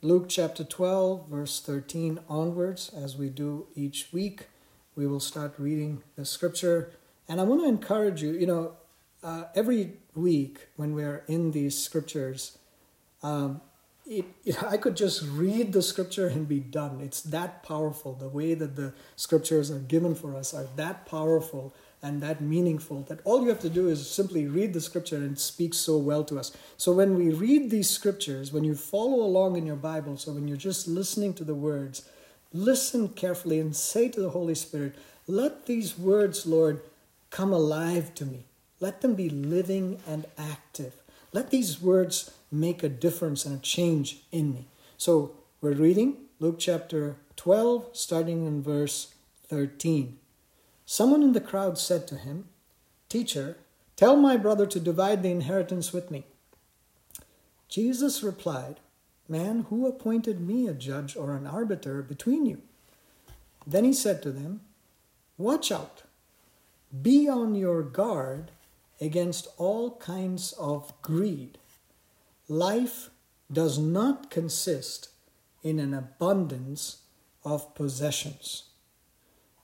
Luke chapter 12, verse 13 onwards, as we do each week, we will start reading the scripture. And I want to encourage you, you know, uh, every week when we're in these scriptures, um, it, it, I could just read the scripture and be done. It's that powerful. The way that the scriptures are given for us are that powerful and that meaningful that all you have to do is simply read the scripture and it speaks so well to us. So when we read these scriptures, when you follow along in your Bible, so when you're just listening to the words, listen carefully and say to the Holy Spirit, Let these words, Lord, come alive to me. Let them be living and active. Let these words make a difference and a change in me. So we're reading Luke chapter 12, starting in verse 13. Someone in the crowd said to him, Teacher, tell my brother to divide the inheritance with me. Jesus replied, Man, who appointed me a judge or an arbiter between you? Then he said to them, Watch out, be on your guard against all kinds of greed. Life does not consist in an abundance of possessions.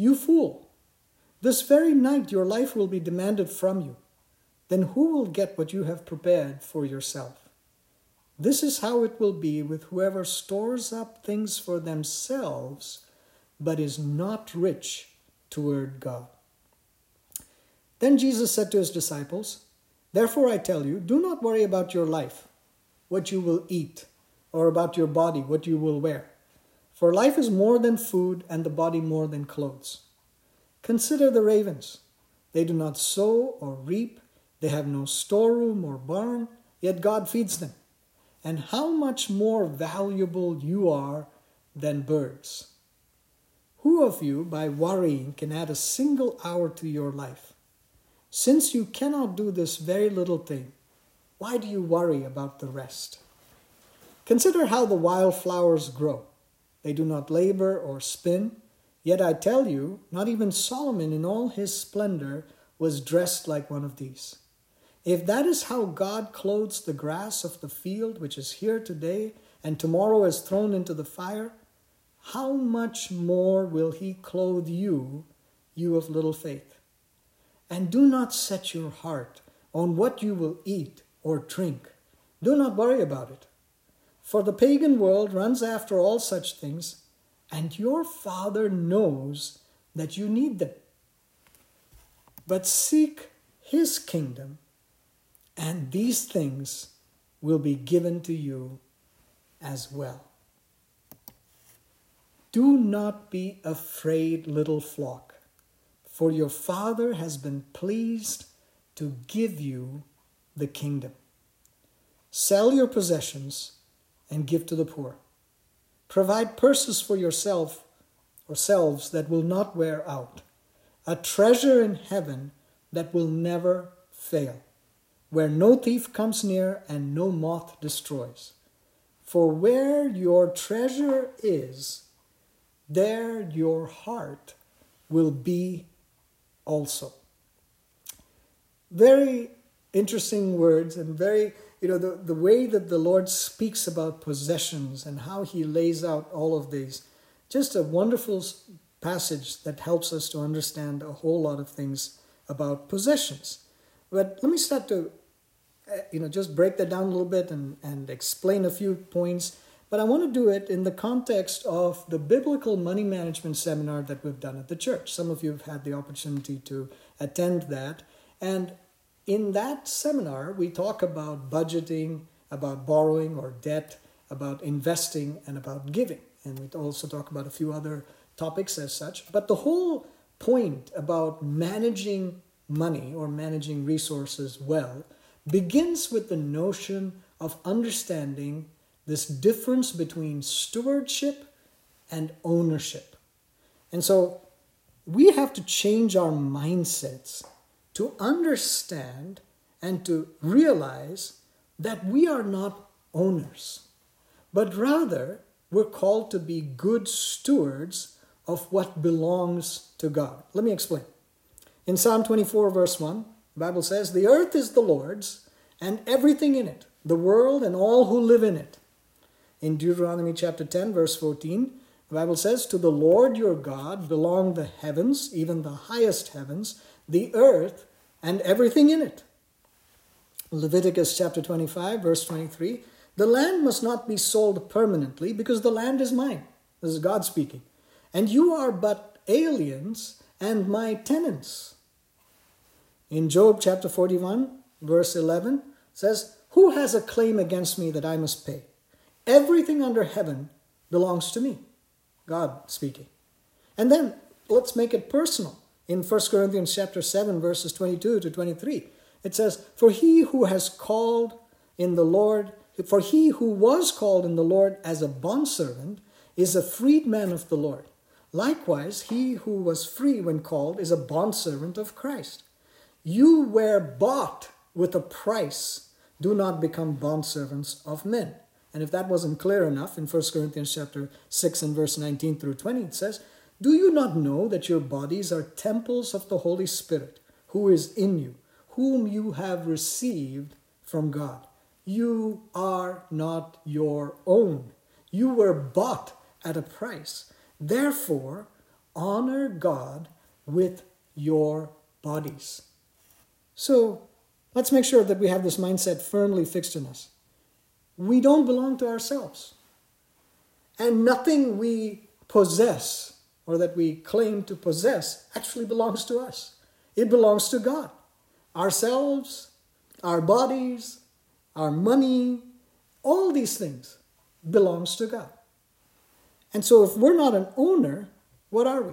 You fool, this very night your life will be demanded from you. Then who will get what you have prepared for yourself? This is how it will be with whoever stores up things for themselves, but is not rich toward God. Then Jesus said to his disciples, Therefore I tell you, do not worry about your life, what you will eat, or about your body, what you will wear. For life is more than food, and the body more than clothes. Consider the ravens. They do not sow or reap, they have no storeroom or barn, yet God feeds them. And how much more valuable you are than birds. Who of you, by worrying, can add a single hour to your life? Since you cannot do this very little thing, why do you worry about the rest? Consider how the wild flowers grow. They do not labor or spin. Yet I tell you, not even Solomon in all his splendor was dressed like one of these. If that is how God clothes the grass of the field, which is here today and tomorrow is thrown into the fire, how much more will he clothe you, you of little faith? And do not set your heart on what you will eat or drink. Do not worry about it. For the pagan world runs after all such things, and your Father knows that you need them. But seek His kingdom, and these things will be given to you as well. Do not be afraid, little flock for your Father has been pleased to give you the kingdom. Sell your possessions and give to the poor. Provide purses for yourself or selves that will not wear out, a treasure in heaven that will never fail, where no thief comes near and no moth destroys. For where your treasure is, there your heart will be also. Very interesting words and very, you know, the, the way that the Lord speaks about possessions and how he lays out all of these. Just a wonderful passage that helps us to understand a whole lot of things about possessions. But let me start to, uh, you know, just break that down a little bit and, and explain a few points but I want to do it in the context of the biblical money management seminar that we've done at the church. Some of you have had the opportunity to attend that. And in that seminar, we talk about budgeting, about borrowing or debt, about investing, and about giving. And we also talk about a few other topics as such. But the whole point about managing money or managing resources well begins with the notion of understanding this difference between stewardship and ownership. And so we have to change our mindsets to understand and to realize that we are not owners, but rather we're called to be good stewards of what belongs to God. Let me explain. In Psalm 24, verse 1, the Bible says, The earth is the Lord's and everything in it, the world and all who live in it. In Deuteronomy chapter 10, verse 14, the Bible says, To the Lord your God belong the heavens, even the highest heavens, the earth, and everything in it. Leviticus chapter 25, verse 23, The land must not be sold permanently because the land is mine. This is God speaking. And you are but aliens and my tenants. In Job chapter 41, verse 11, says, Who has a claim against me that I must pay? Everything under heaven belongs to me. God speaking. And then let's make it personal. In 1 Corinthians chapter 7 verses 22 to 23, it says, "For he who has called in the Lord, for he who was called in the Lord as a bondservant is a freedman of the Lord. Likewise, he who was free when called is a bondservant of Christ. You were bought with a price. Do not become bondservants of men." And if that wasn't clear enough, in 1 Corinthians chapter 6 and verse 19 through 20, it says, Do you not know that your bodies are temples of the Holy Spirit, who is in you, whom you have received from God? You are not your own. You were bought at a price. Therefore, honor God with your bodies. So, let's make sure that we have this mindset firmly fixed in us we don't belong to ourselves. And nothing we possess or that we claim to possess actually belongs to us. It belongs to God. Ourselves, our bodies, our money, all these things belongs to God. And so if we're not an owner, what are we?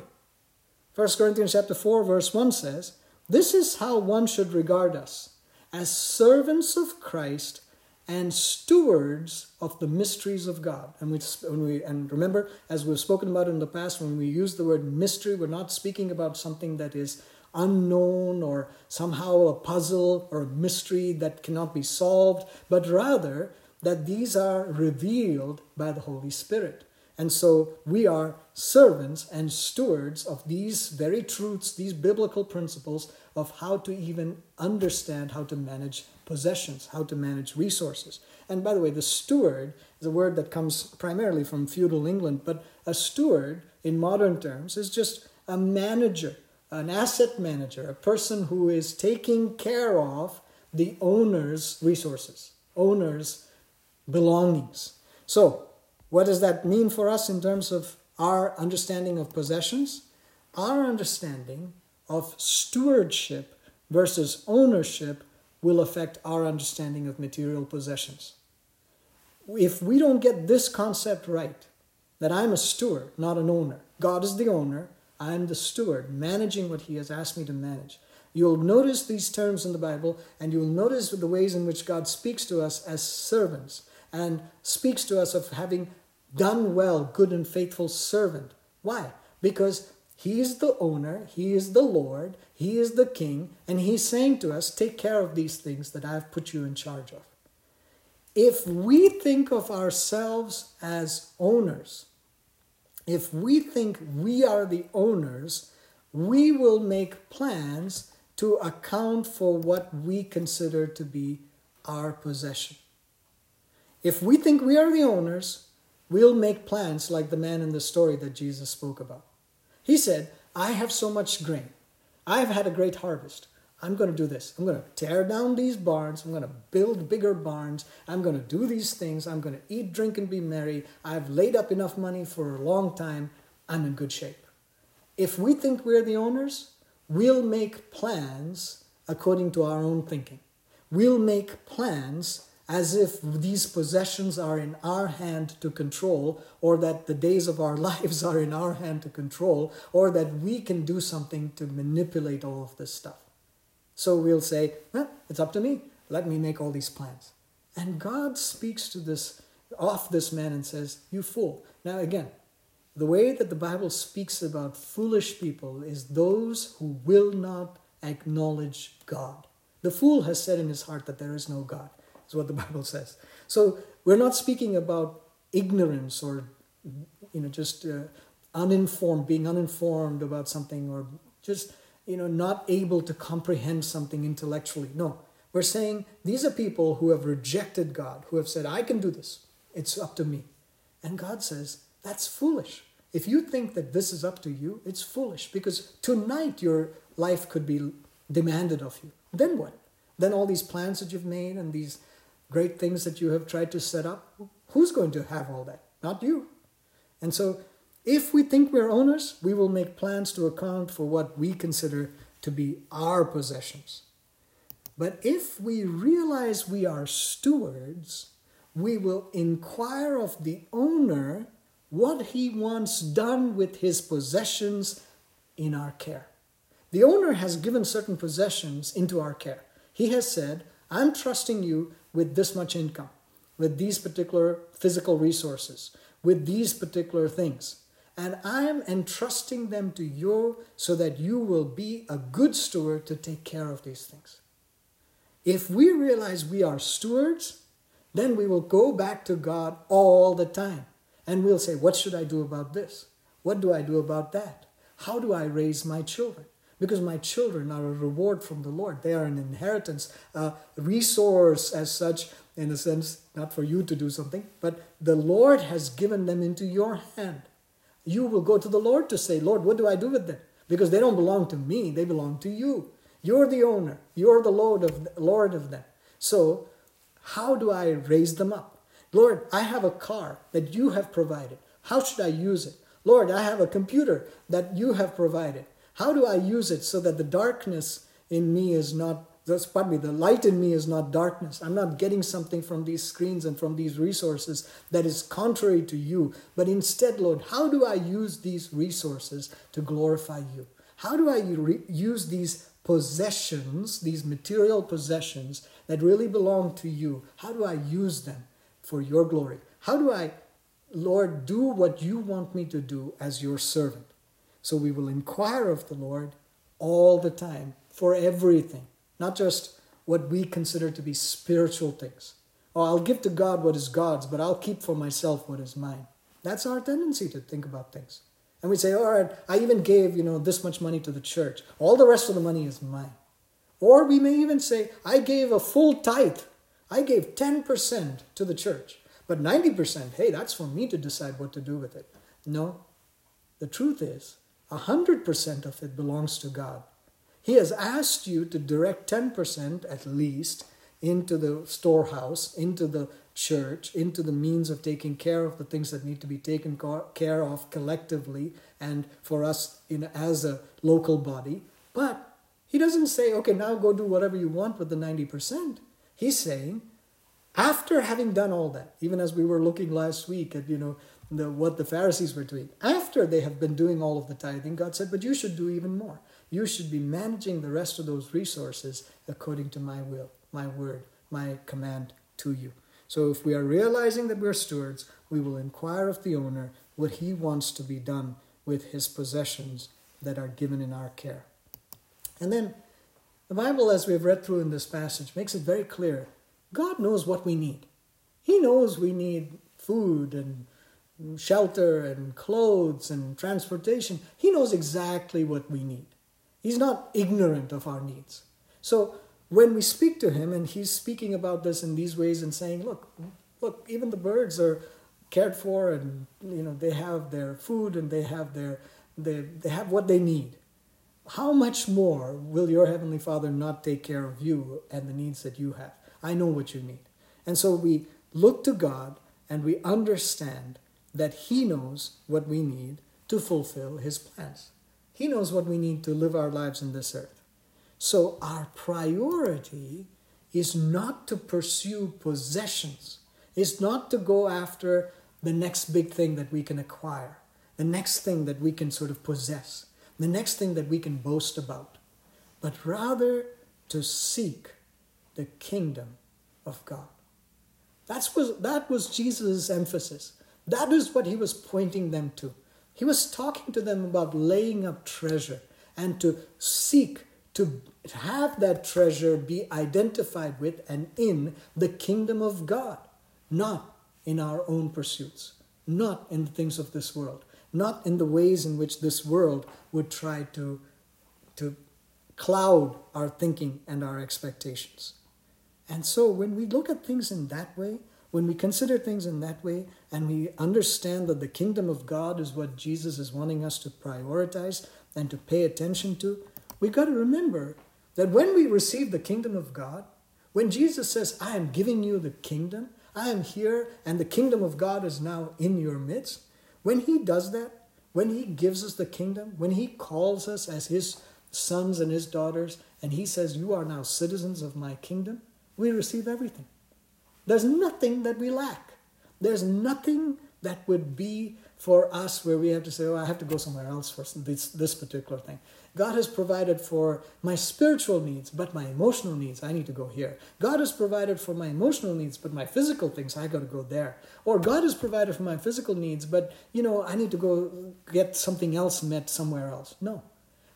1 Corinthians chapter 4 verse 1 says, "This is how one should regard us, as servants of Christ and stewards of the mysteries of God. And we, when we and remember, as we've spoken about in the past, when we use the word mystery, we're not speaking about something that is unknown or somehow a puzzle or a mystery that cannot be solved, but rather that these are revealed by the Holy Spirit. And so we are servants and stewards of these very truths, these biblical principles of how to even understand how to manage possessions, how to manage resources. And by the way, the steward is a word that comes primarily from feudal England, but a steward in modern terms is just a manager, an asset manager, a person who is taking care of the owner's resources, owner's belongings. So, what does that mean for us in terms of our understanding of possessions? Our understanding of stewardship versus ownership will affect our understanding of material possessions. If we don't get this concept right, that I'm a steward, not an owner, God is the owner, I'm the steward, managing what He has asked me to manage. You'll notice these terms in the Bible, and you'll notice the ways in which God speaks to us as servants and speaks to us of having done well, good and faithful servant. Why? Because he is the owner, He is the Lord, He is the King, and He's saying to us, Take care of these things that I've put you in charge of. If we think of ourselves as owners, if we think we are the owners, we will make plans to account for what we consider to be our possession. If we think we are the owners, we'll make plans like the man in the story that Jesus spoke about. He said, I have so much grain. I've had a great harvest. I'm going to do this. I'm going to tear down these barns. I'm going to build bigger barns. I'm going to do these things. I'm going to eat, drink, and be merry. I've laid up enough money for a long time. I'm in good shape. If we think we're the owners, we'll make plans according to our own thinking. We'll make plans as if these possessions are in our hand to control, or that the days of our lives are in our hand to control, or that we can do something to manipulate all of this stuff. So we'll say, well, it's up to me. Let me make all these plans. And God speaks to this off this man and says, You fool. Now, again, the way that the Bible speaks about foolish people is those who will not acknowledge God. The fool has said in his heart that there is no God, is what the Bible says. So we're not speaking about ignorance or, you know, just uh, uninformed, being uninformed about something or just, you know, not able to comprehend something intellectually. No, we're saying these are people who have rejected God, who have said, I can do this. It's up to me. And God says, that's foolish. If you think that this is up to you, it's foolish because tonight your life could be demanded of you. Then what? Then all these plans that you've made and these great things that you have tried to set up, who's going to have all that? Not you. And so, if we think we're owners, we will make plans to account for what we consider to be our possessions. But if we realize we are stewards, we will inquire of the owner what he wants done with his possessions in our care. The owner has given certain possessions into our care. He has said, I'm trusting you with this much income, with these particular physical resources, with these particular things. And I am entrusting them to you so that you will be a good steward to take care of these things. If we realize we are stewards, then we will go back to God all the time. And we'll say, What should I do about this? What do I do about that? How do I raise my children? Because my children are a reward from the Lord. They are an inheritance, a resource as such, in a sense, not for you to do something, but the Lord has given them into your hand. You will go to the Lord to say, Lord, what do I do with them? Because they don't belong to me, they belong to you. You're the owner, you're the Lord of, Lord of them. So how do I raise them up? Lord, I have a car that you have provided. How should I use it? Lord, I have a computer that you have provided. How do I use it so that the darkness in me is not, pardon me, the light in me is not darkness? I'm not getting something from these screens and from these resources that is contrary to you. But instead, Lord, how do I use these resources to glorify you? How do I use these possessions, these material possessions that really belong to you, how do I use them for your glory? How do I, Lord, do what you want me to do as your servant? So we will inquire of the Lord all the time for everything, not just what we consider to be spiritual things. Oh, I'll give to God what is God's, but I'll keep for myself what is mine. That's our tendency to think about things. And we say, all right, I even gave, you know, this much money to the church. All the rest of the money is mine. Or we may even say, I gave a full tithe. I gave 10% to the church. But 90%, hey, that's for me to decide what to do with it. No. The truth is, 100% of it belongs to God. He has asked you to direct 10% at least into the storehouse, into the church into the means of taking care of the things that need to be taken care of collectively and for us in, as a local body. But he doesn't say, okay, now go do whatever you want with the 90%. He's saying, after having done all that, even as we were looking last week at, you know, the, what the Pharisees were doing, after they have been doing all of the tithing, God said, but you should do even more. You should be managing the rest of those resources according to my will, my word, my command to you. So if we are realizing that we're stewards, we will inquire of the owner what he wants to be done with his possessions that are given in our care. And then the Bible, as we've read through in this passage, makes it very clear God knows what we need. He knows we need food and shelter and clothes and transportation. He knows exactly what we need. He's not ignorant of our needs. So when we speak to him and he's speaking about this in these ways and saying look look even the birds are cared for and you know they have their food and they have their they, they have what they need how much more will your heavenly father not take care of you and the needs that you have i know what you need and so we look to god and we understand that he knows what we need to fulfill his plans he knows what we need to live our lives in this earth so our priority is not to pursue possessions, is not to go after the next big thing that we can acquire, the next thing that we can sort of possess, the next thing that we can boast about, but rather to seek the kingdom of God. That's was, that was Jesus' emphasis. That is what he was pointing them to. He was talking to them about laying up treasure and to seek to have that treasure be identified with and in the kingdom of God, not in our own pursuits, not in the things of this world, not in the ways in which this world would try to, to cloud our thinking and our expectations. And so when we look at things in that way, when we consider things in that way, and we understand that the kingdom of God is what Jesus is wanting us to prioritize and to pay attention to, we've got to remember that when we receive the kingdom of God, when Jesus says, I am giving you the kingdom, I am here, and the kingdom of God is now in your midst, when He does that, when He gives us the kingdom, when He calls us as His sons and His daughters, and He says, You are now citizens of my kingdom, we receive everything. There's nothing that we lack. There's nothing that would be for us where we have to say, oh, I have to go somewhere else for this, this particular thing. God has provided for my spiritual needs, but my emotional needs, I need to go here. God has provided for my emotional needs, but my physical things, I got to go there. Or God has provided for my physical needs, but, you know, I need to go get something else met somewhere else. No.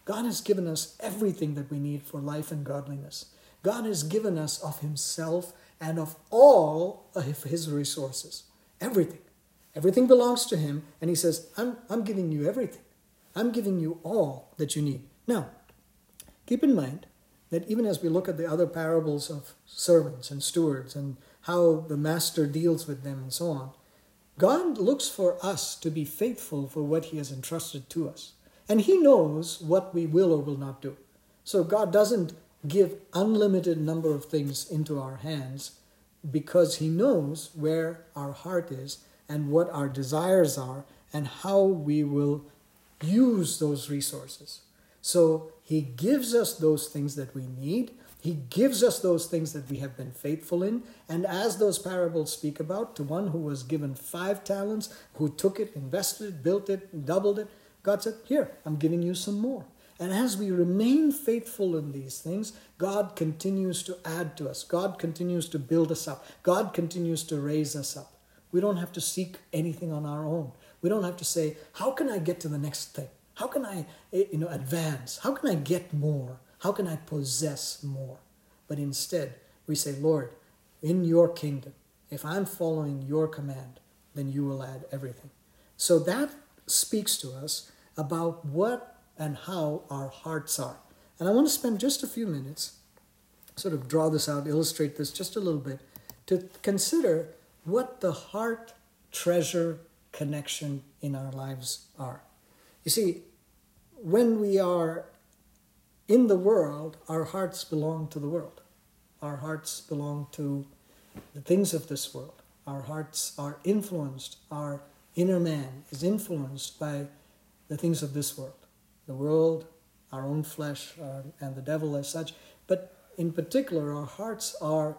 God has given us everything that we need for life and godliness. God has given us of Himself and of all of His resources. Everything. Everything belongs to Him, and He says, I'm, I'm giving you everything. I'm giving you all that you need. Now, keep in mind that even as we look at the other parables of servants and stewards and how the master deals with them and so on, God looks for us to be faithful for what He has entrusted to us. And He knows what we will or will not do. So God doesn't give unlimited number of things into our hands because he knows where our heart is and what our desires are and how we will use those resources. So he gives us those things that we need. He gives us those things that we have been faithful in. And as those parables speak about, to one who was given five talents, who took it, invested it, built it, doubled it, God said, Here, I'm giving you some more. And as we remain faithful in these things, God continues to add to us. God continues to build us up. God continues to raise us up. We don't have to seek anything on our own. We don't have to say, how can I get to the next thing? How can I eh, you know, advance? How can I get more? How can I possess more? But instead, we say, Lord, in your kingdom, if I'm following your command, then you will add everything. So that speaks to us about what and how our hearts are. And I want to spend just a few minutes, sort of draw this out, illustrate this just a little bit, to consider what the heart treasure connection in our lives are. You see, when we are in the world, our hearts belong to the world. Our hearts belong to the things of this world. Our hearts are influenced, our inner man is influenced by the things of this world the world, our own flesh, uh, and the devil as such. But in particular, our hearts are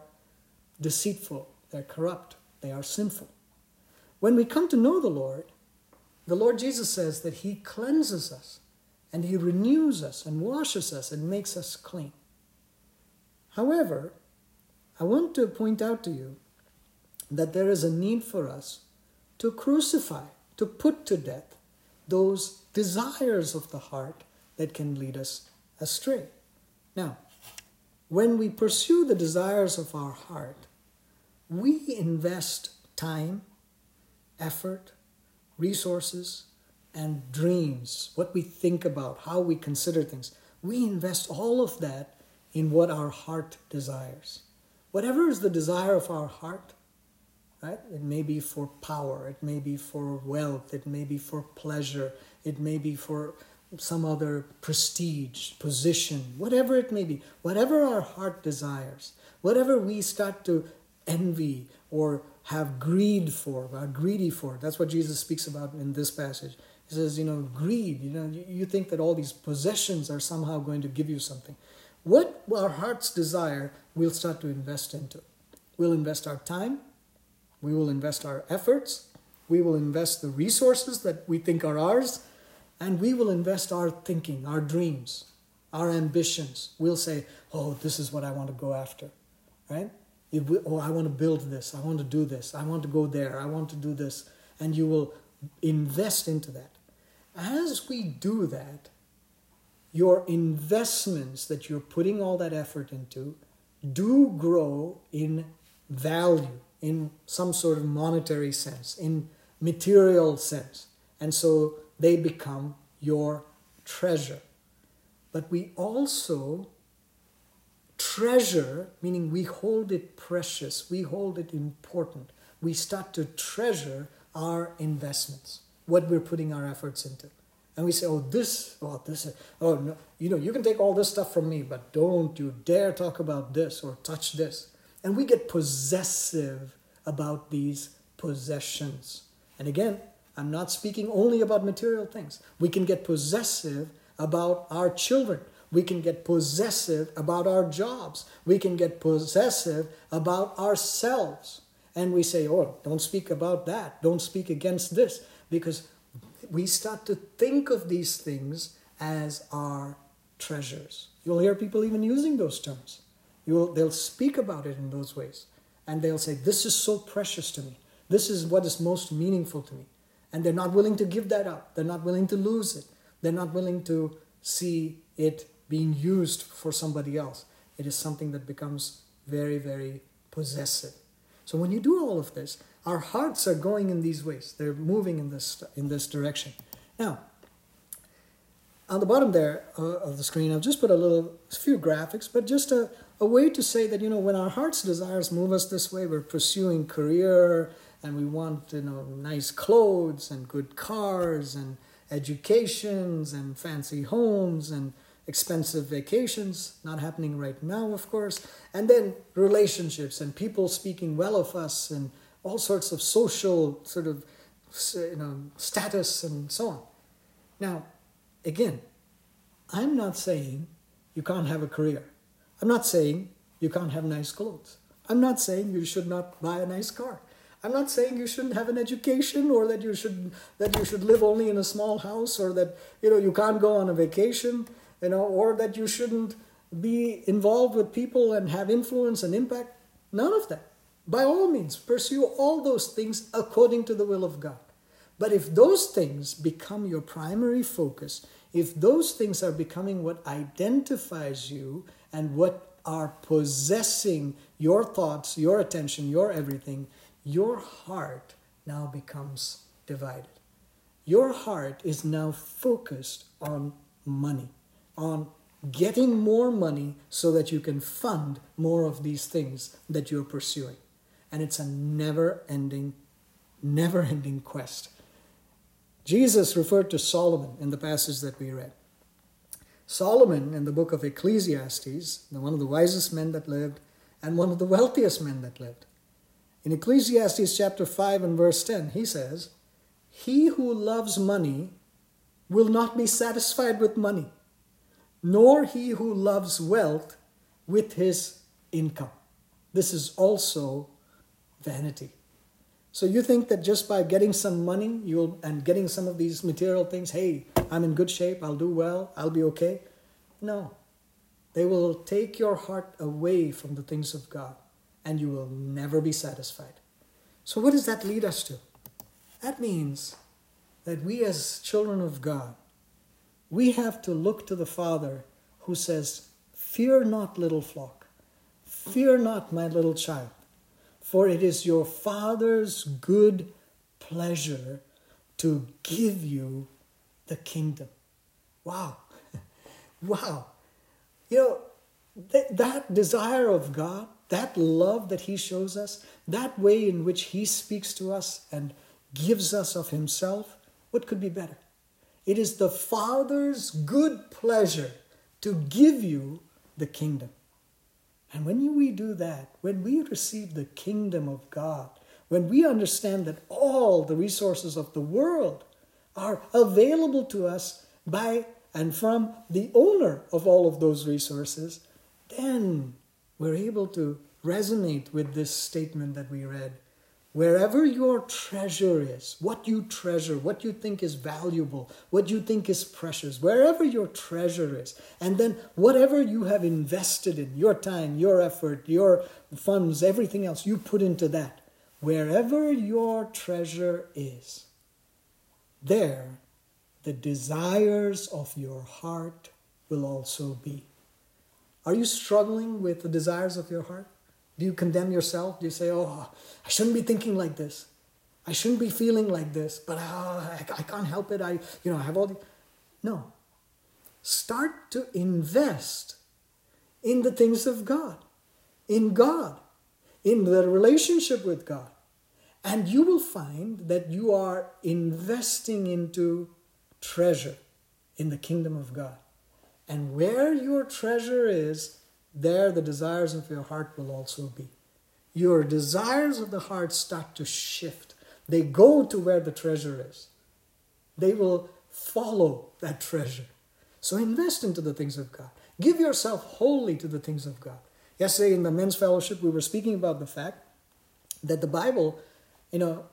deceitful, they're corrupt, they are sinful. When we come to know the Lord, the Lord Jesus says that He cleanses us and He renews us and washes us and makes us clean. However, I want to point out to you that there is a need for us to crucify, to put to death those desires of the heart that can lead us astray. Now, when we pursue the desires of our heart, we invest time, effort, resources, and dreams, what we think about, how we consider things. We invest all of that in what our heart desires. Whatever is the desire of our heart, right? It may be for power, it may be for wealth, it may be for pleasure, it may be for some other prestige, position, whatever it may be, whatever our heart desires, whatever we start to envy or have greed for, are greedy for. That's what Jesus speaks about in this passage. He says, you know, greed, you know, you think that all these possessions are somehow going to give you something. What our hearts desire, we'll start to invest into. We'll invest our time, we will invest our efforts, we will invest the resources that we think are ours, and we will invest our thinking, our dreams, our ambitions. We'll say, oh, this is what I want to go after, right? Oh, I want to build this. I want to do this. I want to go there. I want to do this. And you will invest into that. As we do that, your investments that you're putting all that effort into do grow in value, in some sort of monetary sense, in material sense. And so they become your treasure. But we also treasure, meaning we hold it precious, we hold it important. We start to treasure our investments, what we're putting our efforts into. And we say, oh, this, oh, this, oh, no, you know, you can take all this stuff from me, but don't you dare talk about this or touch this. And we get possessive about these possessions. And again, I'm not speaking only about material things. We can get possessive about our children. We can get possessive about our jobs. We can get possessive about ourselves. And we say, oh, don't speak about that. Don't speak against this. Because we start to think of these things as our treasures. You'll hear people even using those terms. You'll, they'll speak about it in those ways. And they'll say, This is so precious to me. This is what is most meaningful to me. And they're not willing to give that up. They're not willing to lose it. They're not willing to see it being used for somebody else. It is something that becomes very, very possessive. So when you do all of this, our hearts are going in these ways. They're moving in this in this direction. Now, on the bottom there uh, of the screen, I've just put a little a few graphics, but just a, a way to say that you know when our heart's desires move us this way, we're pursuing career and we want you know nice clothes and good cars and educations and fancy homes and expensive vacations, not happening right now, of course, and then relationships and people speaking well of us and all sorts of social sort of you know status and so on. Now, again, I'm not saying you can't have a career. I'm not saying you can't have nice clothes. I'm not saying you should not buy a nice car. I'm not saying you shouldn't have an education or that you should that you should live only in a small house or that you know you can't go on a vacation, you know, or that you shouldn't be involved with people and have influence and impact. None of that. By all means, pursue all those things according to the will of God. But if those things become your primary focus, if those things are becoming what identifies you and what are possessing your thoughts, your attention, your everything, your heart now becomes divided. Your heart is now focused on money, on getting more money so that you can fund more of these things that you're pursuing and it's a never ending, never ending quest. Jesus referred to Solomon in the passage that we read. Solomon, in the book of Ecclesiastes, one of the wisest men that lived and one of the wealthiest men that lived. In Ecclesiastes chapter 5 and verse 10, he says, He who loves money will not be satisfied with money, nor he who loves wealth with his income. This is also vanity. So you think that just by getting some money, you'll and getting some of these material things, hey, I'm in good shape, I'll do well, I'll be okay. No. They will take your heart away from the things of God and you will never be satisfied. So what does that lead us to? That means that we as children of God, we have to look to the Father who says, Fear not, little flock. Fear not, my little child for it is your Father's good pleasure to give you the kingdom. Wow. wow. You know, that, that desire of God, that love that He shows us, that way in which He speaks to us and gives us of Himself, what could be better? It is the Father's good pleasure to give you the kingdom. And when we do that, when we receive the kingdom of God, when we understand that all the resources of the world are available to us by and from the owner of all of those resources, then we're able to resonate with this statement that we read Wherever your treasure is, what you treasure, what you think is valuable, what you think is precious, wherever your treasure is, and then whatever you have invested in, your time, your effort, your funds, everything else, you put into that. Wherever your treasure is, there the desires of your heart will also be. Are you struggling with the desires of your heart? Do you condemn yourself? Do you say, oh, I shouldn't be thinking like this? I shouldn't be feeling like this, but uh, I, I can't help it. I, you know, I have all the. No. Start to invest in the things of God, in God, in the relationship with God. And you will find that you are investing into treasure in the kingdom of God. And where your treasure is, there the desires of your heart will also be. Your desires of the heart start to shift. They go to where the treasure is. They will follow that treasure. So invest into the things of God. Give yourself wholly to the things of God. Yesterday in the men's fellowship, we were speaking about the fact that the Bible, you know,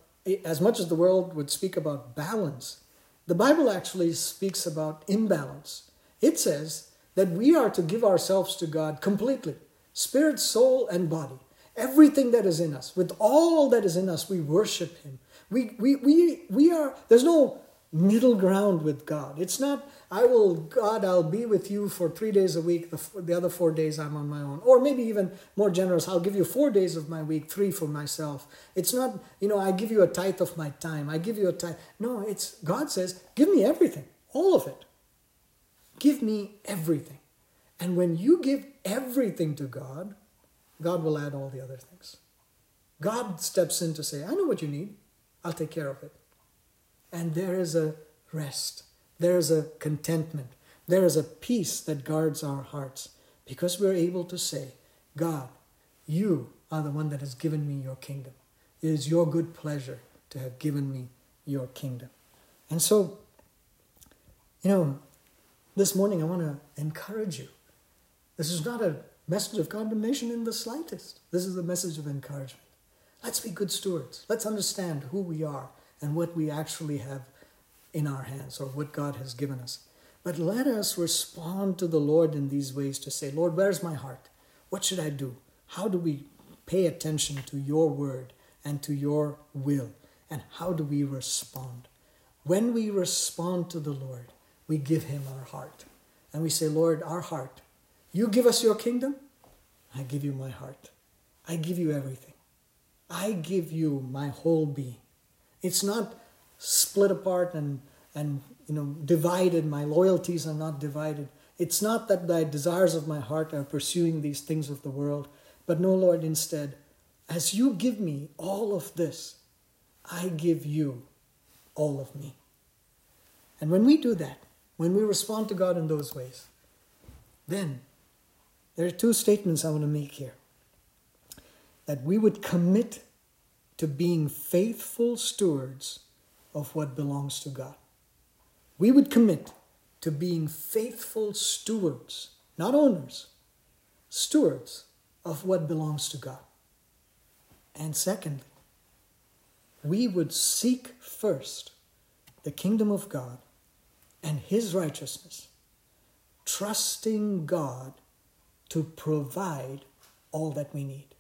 as much as the world would speak about balance, the Bible actually speaks about imbalance. It says that we are to give ourselves to God completely spirit, soul, and body. Everything that is in us, with all that is in us, we worship Him. We, we, we, we are, there's no middle ground with God. It's not, I will, God, I'll be with you for three days a week, the, the other four days I'm on my own. Or maybe even more generous, I'll give you four days of my week, three for myself. It's not, you know, I give you a tithe of my time, I give you a tithe. No, it's, God says, give me everything, all of it. Give me everything. And when you give everything to God, God will add all the other things. God steps in to say, I know what you need. I'll take care of it. And there is a rest. There is a contentment. There is a peace that guards our hearts because we're able to say, God, you are the one that has given me your kingdom. It is your good pleasure to have given me your kingdom. And so, you know, this morning, I want to encourage you. This is not a message of condemnation in the slightest. This is a message of encouragement. Let's be good stewards. Let's understand who we are and what we actually have in our hands or what God has given us. But let us respond to the Lord in these ways to say, Lord, where's my heart? What should I do? How do we pay attention to your word and to your will? And how do we respond? When we respond to the Lord, we give him our heart. And we say, Lord, our heart, you give us your kingdom, I give you my heart. I give you everything. I give you my whole being. It's not split apart and, and you know divided. My loyalties are not divided. It's not that the desires of my heart are pursuing these things of the world, but no, Lord, instead, as you give me all of this, I give you all of me. And when we do that, when we respond to God in those ways, then there are two statements I want to make here. That we would commit to being faithful stewards of what belongs to God. We would commit to being faithful stewards, not owners, stewards of what belongs to God. And secondly, we would seek first the kingdom of God and His righteousness, trusting God to provide all that we need.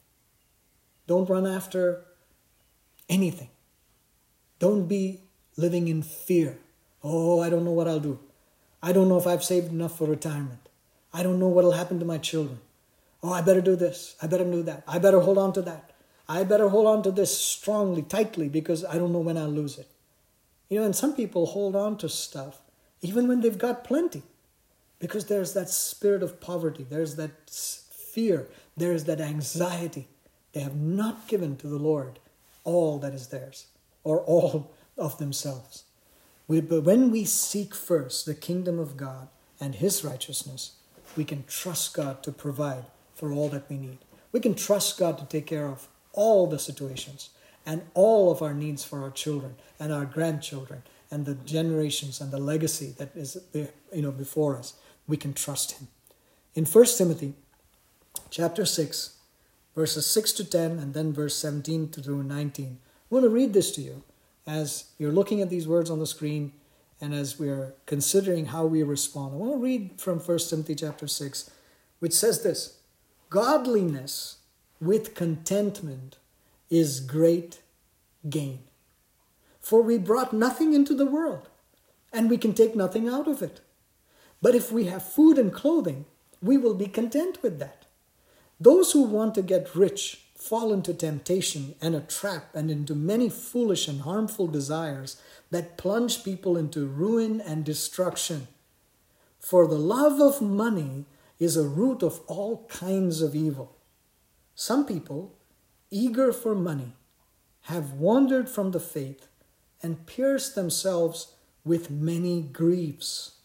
Don't run after anything. Don't be living in fear. Oh, I don't know what I'll do. I don't know if I've saved enough for retirement. I don't know what'll happen to my children. Oh, I better do this. I better do that. I better hold on to that. I better hold on to this strongly, tightly, because I don't know when I'll lose it. You know, and some people hold on to stuff even when they've got plenty. Because there's that spirit of poverty, there's that fear, there's that anxiety. They have not given to the Lord all that is theirs or all of themselves. We, but when we seek first the kingdom of God and His righteousness, we can trust God to provide for all that we need. We can trust God to take care of all the situations and all of our needs for our children and our grandchildren and the generations and the legacy that is you know before us we can trust him in 1 timothy chapter 6 verses 6 to 10 and then verse 17 through 19 I want to read this to you as you're looking at these words on the screen and as we're considering how we respond. I want to read from 1 Timothy chapter 6, which says this Godliness with contentment is great gain. For we brought nothing into the world, and we can take nothing out of it. But if we have food and clothing, we will be content with that. Those who want to get rich fall into temptation and a trap and into many foolish and harmful desires that plunge people into ruin and destruction. For the love of money is a root of all kinds of evil. Some people, eager for money, have wandered from the faith and pierced themselves with many griefs.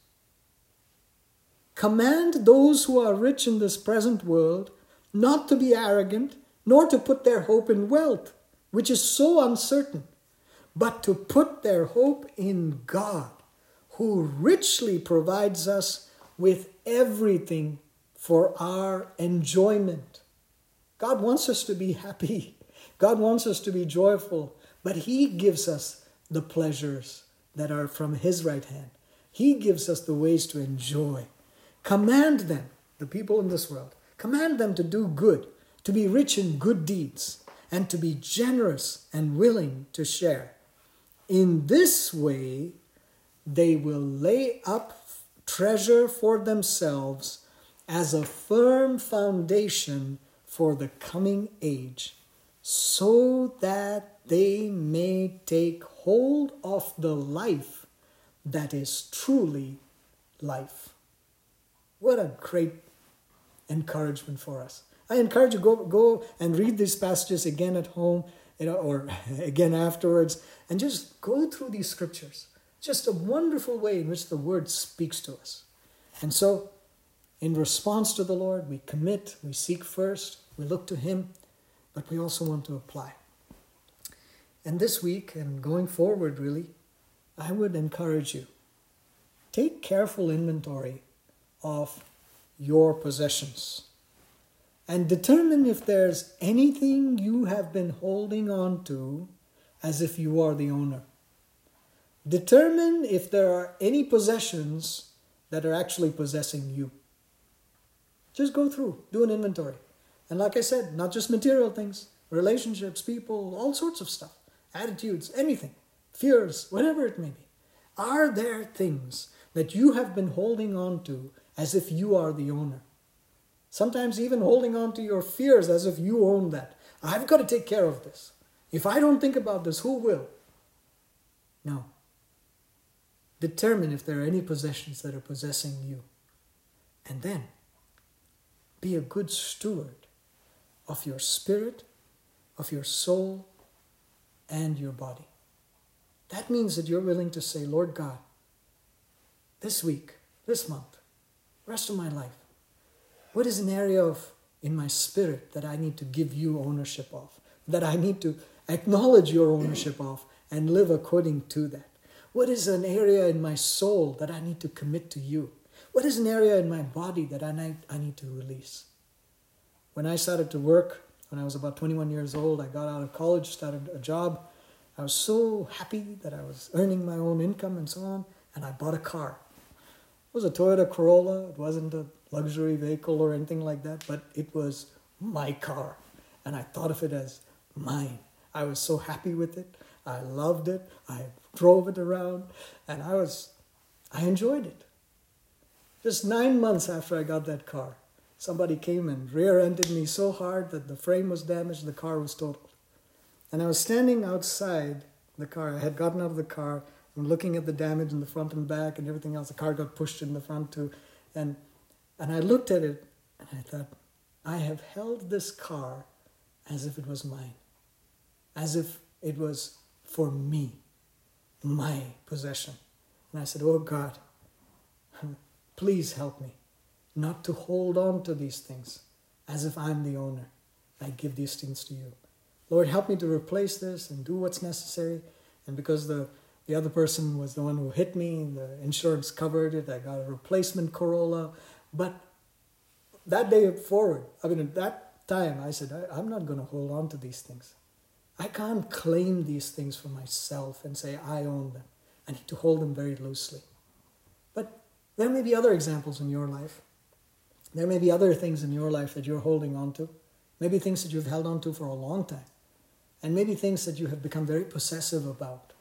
Command those who are rich in this present world not to be arrogant, nor to put their hope in wealth, which is so uncertain, but to put their hope in God, who richly provides us with everything for our enjoyment. God wants us to be happy. God wants us to be joyful, but He gives us the pleasures that are from His right hand. He gives us the ways to enjoy. Command them, the people in this world, command them to do good, to be rich in good deeds, and to be generous and willing to share. In this way, they will lay up treasure for themselves as a firm foundation for the coming age, so that they may take hold of the life that is truly life. What a great encouragement for us. I encourage you go go and read these passages again at home, you know, or again afterwards, and just go through these scriptures. Just a wonderful way in which the word speaks to us. And so, in response to the Lord, we commit, we seek first, we look to Him, but we also want to apply. And this week and going forward, really, I would encourage you take careful inventory of your possessions and determine if there's anything you have been holding on to as if you are the owner. Determine if there are any possessions that are actually possessing you. Just go through, do an inventory. And like I said, not just material things, relationships, people, all sorts of stuff, attitudes, anything, fears, whatever it may be. Are there things that you have been holding on to as if you are the owner. Sometimes even holding on to your fears as if you own that. I've got to take care of this. If I don't think about this, who will? No. Determine if there are any possessions that are possessing you. And then be a good steward of your spirit, of your soul, and your body. That means that you're willing to say, Lord God, this week, this month, rest of my life? What is an area of in my spirit that I need to give you ownership of? That I need to acknowledge your ownership of and live according to that? What is an area in my soul that I need to commit to you? What is an area in my body that I need, I need to release? When I started to work, when I was about 21 years old, I got out of college, started a job. I was so happy that I was earning my own income and so on, and I bought a car. It was a Toyota Corolla. It wasn't a luxury vehicle or anything like that, but it was my car. And I thought of it as mine. I was so happy with it. I loved it. I drove it around and I was, I enjoyed it. Just nine months after I got that car, somebody came and rear ended me so hard that the frame was damaged, the car was totaled. And I was standing outside the car. I had gotten out of the car and looking at the damage in the front and back and everything else. The car got pushed in the front too. And, and I looked at it and I thought, I have held this car as if it was mine, as if it was for me, my possession. And I said, Oh God, please help me not to hold on to these things as if I'm the owner. I give these things to you. Lord, help me to replace this and do what's necessary. And because the the other person was the one who hit me. The insurance covered it. I got a replacement Corolla. But that day forward, I mean, at that time, I said, I, am not going to hold on to these things. I can't claim these things for myself and say I own them. I need to hold them very loosely. But there may be other examples in your life. There may be other things in your life that you're holding on to. Maybe things that you've held on to for a long time. And maybe things that you have become very possessive about.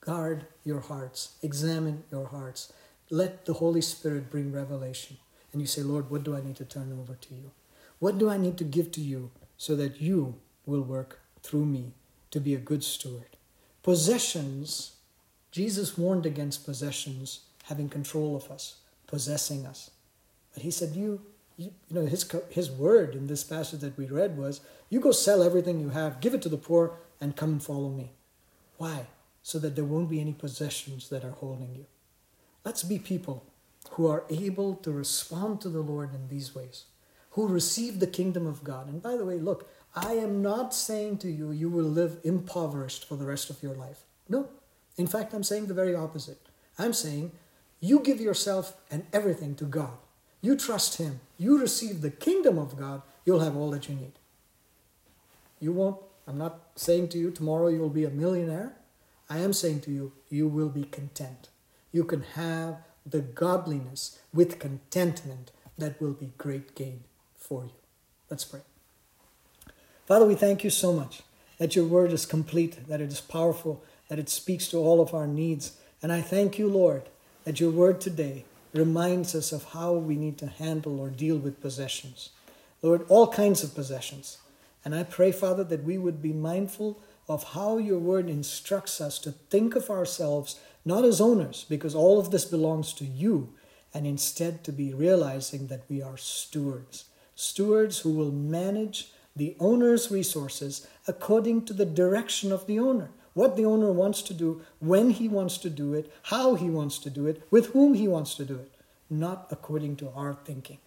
Guard your hearts. Examine your hearts. Let the Holy Spirit bring revelation. And you say, Lord, what do I need to turn over to you? What do I need to give to you so that you will work through me to be a good steward. Possessions, Jesus warned against possessions having control of us, possessing us. He said, you, you, you know, his, his word in this passage that we read was, you go sell everything you have, give it to the poor, and come and follow me. Why? So that there won't be any possessions that are holding you. Let's be people who are able to respond to the Lord in these ways, who receive the kingdom of God. And by the way, look, I am not saying to you, you will live impoverished for the rest of your life. No. In fact, I'm saying the very opposite. I'm saying you give yourself and everything to God. You trust Him. You receive the kingdom of God. You'll have all that you need. You won't, I'm not saying to you tomorrow you will be a millionaire. I am saying to you, you will be content. You can have the godliness with contentment that will be great gain for you. Let's pray. Father, we thank you so much that your word is complete, that it is powerful, that it speaks to all of our needs. And I thank you, Lord, that your word today reminds us of how we need to handle or deal with possessions. Lord, all kinds of possessions. And I pray, Father, that we would be mindful of how your word instructs us to think of ourselves not as owners, because all of this belongs to you, and instead to be realizing that we are stewards. Stewards who will manage the owner's resources according to the direction of the owner. What the owner wants to do, when he wants to do it, how he wants to do it, with whom he wants to do it, not according to our thinking.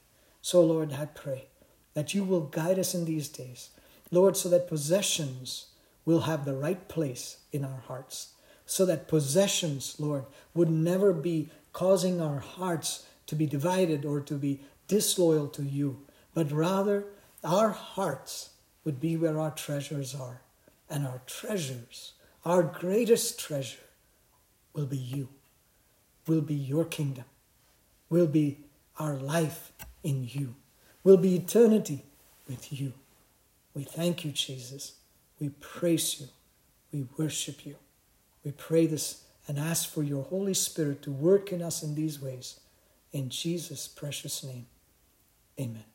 So, Lord, I pray that you will guide us in these days, Lord, so that possessions will have the right place in our hearts, so that possessions, Lord, would never be causing our hearts to be divided or to be disloyal to you, but rather our hearts would be where our treasures are. And our treasures, our greatest treasure, will be you, will be your kingdom, will be our life in you, will be eternity with you. We thank you, Jesus. We praise you. We worship you. We pray this and ask for your Holy Spirit to work in us in these ways. In Jesus' precious name, amen.